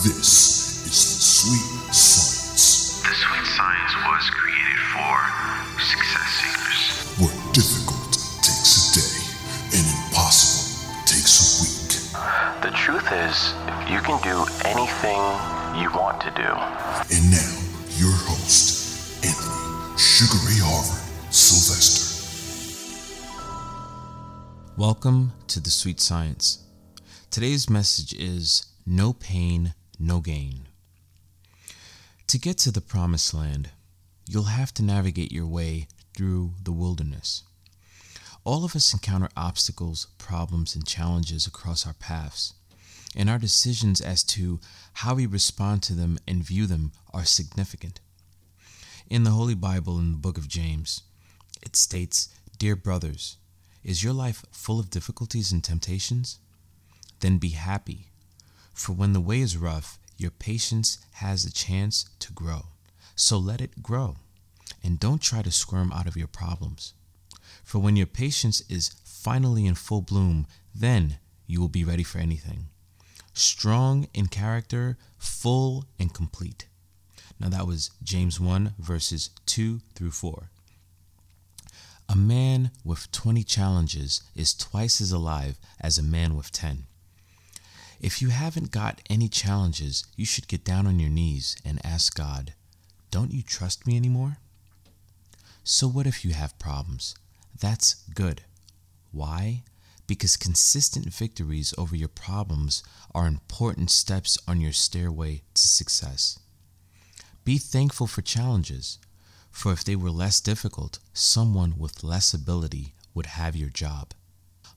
This is the sweet science The sweet science was created for success seekers. where difficult takes a day and impossible takes a week. The truth is, you can do anything you want to do. And now, your host, Anthony Sugary Harvard Sylvester. Welcome to the Sweet Science. Today's message is no pain, no gain. To get to the promised land, you'll have to navigate your way through the wilderness. All of us encounter obstacles, problems, and challenges across our paths, and our decisions as to how we respond to them and view them are significant. In the Holy Bible, in the book of James, it states, Dear brothers, is your life full of difficulties and temptations? Then be happy, for when the way is rough, your patience has a chance to grow. So let it grow, and don't try to squirm out of your problems. For when your patience is finally in full bloom, then you will be ready for anything. Strong in character, full and complete. Now that was James 1, verses 2 through 4. A man with 20 challenges is twice as alive as a man with 10. If you haven't got any challenges, you should get down on your knees and ask God, Don't you trust me anymore? So, what if you have problems? That's good. Why? Because consistent victories over your problems are important steps on your stairway to success. Be thankful for challenges, for if they were less difficult, someone with less ability would have your job.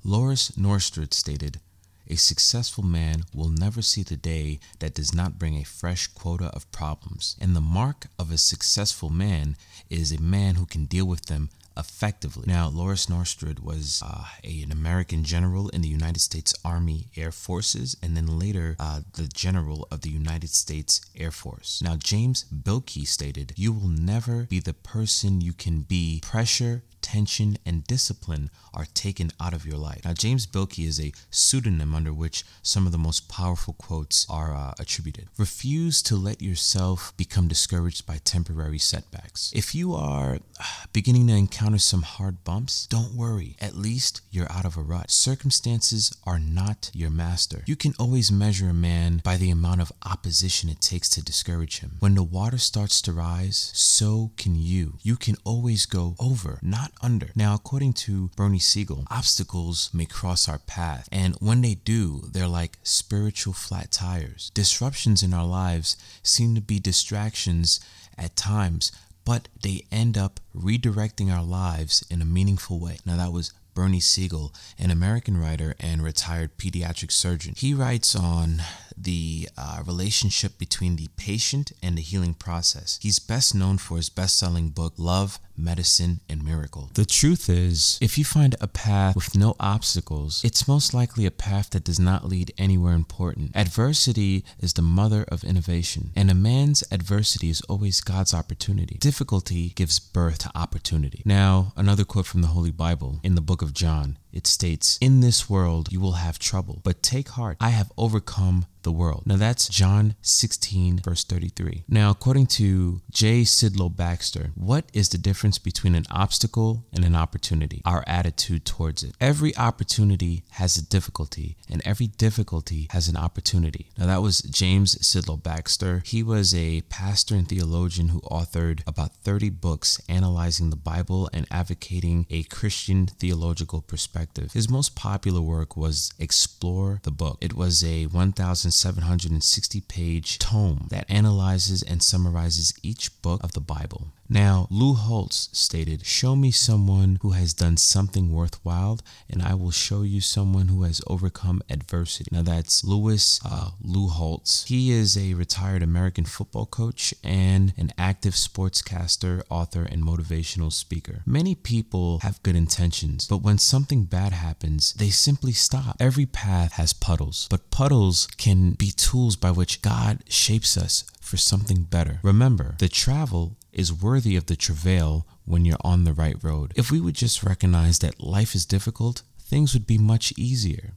Lauris Norstad stated, A successful man will never see the day that does not bring a fresh quota of problems, and the mark of a successful man is a man who can deal with them effectively. Now, Lauris Norstad was uh, a- an American general in the United States Army Air Forces and then later uh, the general of the United States Air Force. Now, James Bilkey stated, You will never be the person you can be. Pressure, tension, and discipline are taken out of your life. Now, James Bilkey is a pseudonym under which some of the most powerful quotes are uh, attributed. Refuse to let yourself become discouraged by temporary setbacks. If you are uh, beginning to encounter some hard bumps, don't worry. At least you're out of a rut. Circumstances are not your master. You can always measure a man by the amount of opposition it takes to discourage him. When the water starts to rise, so can you. You can always go over, not under. Now, according to Bernie Siegel, obstacles may cross our path, and when they do, they're like spiritual flat tires. Disruptions in our lives seem to be distractions at times, but they end up redirecting our lives in a meaningful way. Now, that was Bernie Siegel, an American writer and retired pediatric surgeon. He writes on the uh, relationship between the patient and the healing process. He's best known for his best selling book, Love, Medicine, and Miracle. The truth is, if you find a path with no obstacles, it's most likely a path that does not lead anywhere important. Adversity is the mother of innovation, and a man's adversity is always God's opportunity. Difficulty gives birth to opportunity. Now, another quote from the Holy Bible in the book of John. It states, In this world you will have trouble, but take heart, I have overcome the world. Now that's John 16, verse 33. Now, according to J. Sidlow Baxter, what is the difference between an obstacle and an opportunity? Our attitude towards it. Every opportunity has a difficulty, and every difficulty has an opportunity. Now, that was James Sidlow Baxter. He was a pastor and theologian who authored about 30 books analyzing the Bible and advocating a Christian theological perspective. His most popular work was Explore the Book. It was a 1,760 page tome that analyzes and summarizes each book of the Bible. Now, Lou Holtz stated, Show me someone who has done something worthwhile, and I will show you someone who has overcome adversity. Now, that's Louis uh, Lou Holtz. He is a retired American football coach and an active sportscaster, author, and motivational speaker. Many people have good intentions, but when something bad happens, they simply stop. Every path has puddles, but puddles can be tools by which God shapes us for something better. Remember, the travel is worthy of the travail when you're on the right road. If we would just recognize that life is difficult, things would be much easier.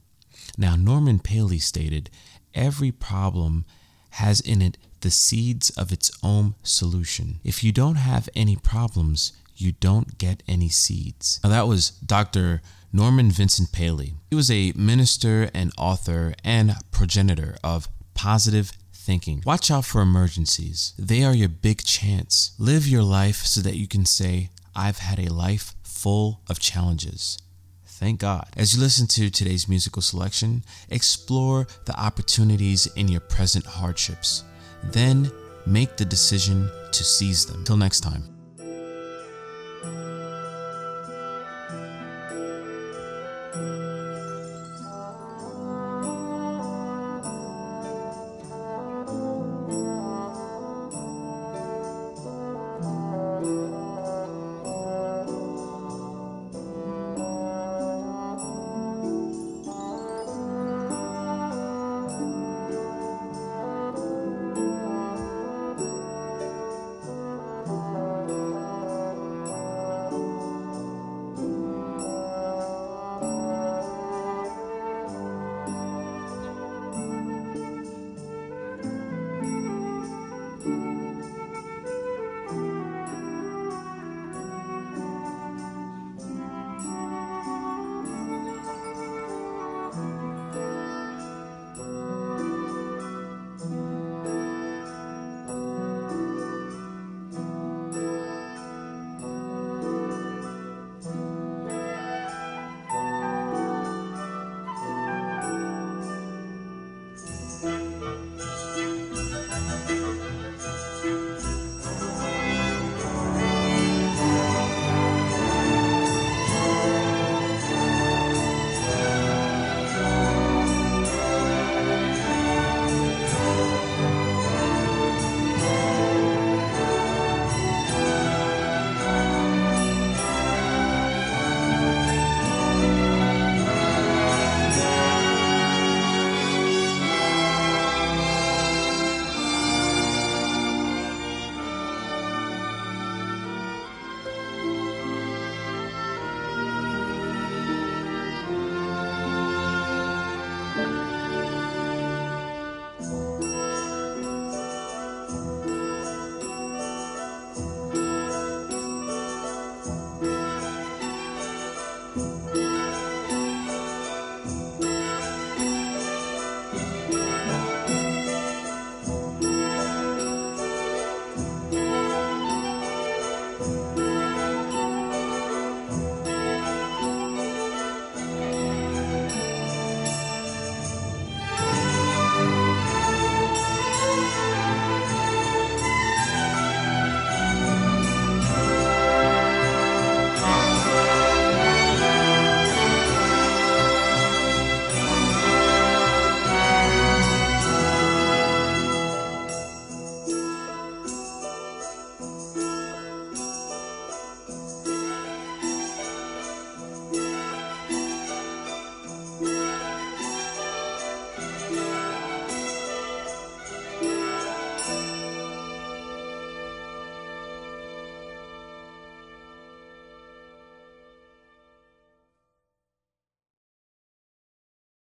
Now, Norman Paley stated, every problem has in it the seeds of its own solution. If you don't have any problems, you don't get any seeds. Now, that was Dr. Norman Vincent Paley. He was a minister and author and progenitor of positive thinking. Watch out for emergencies, they are your big chance. Live your life so that you can say, I've had a life full of challenges. Thank God. As you listen to today's musical selection, explore the opportunities in your present hardships. Then make the decision to seize them. Till next time.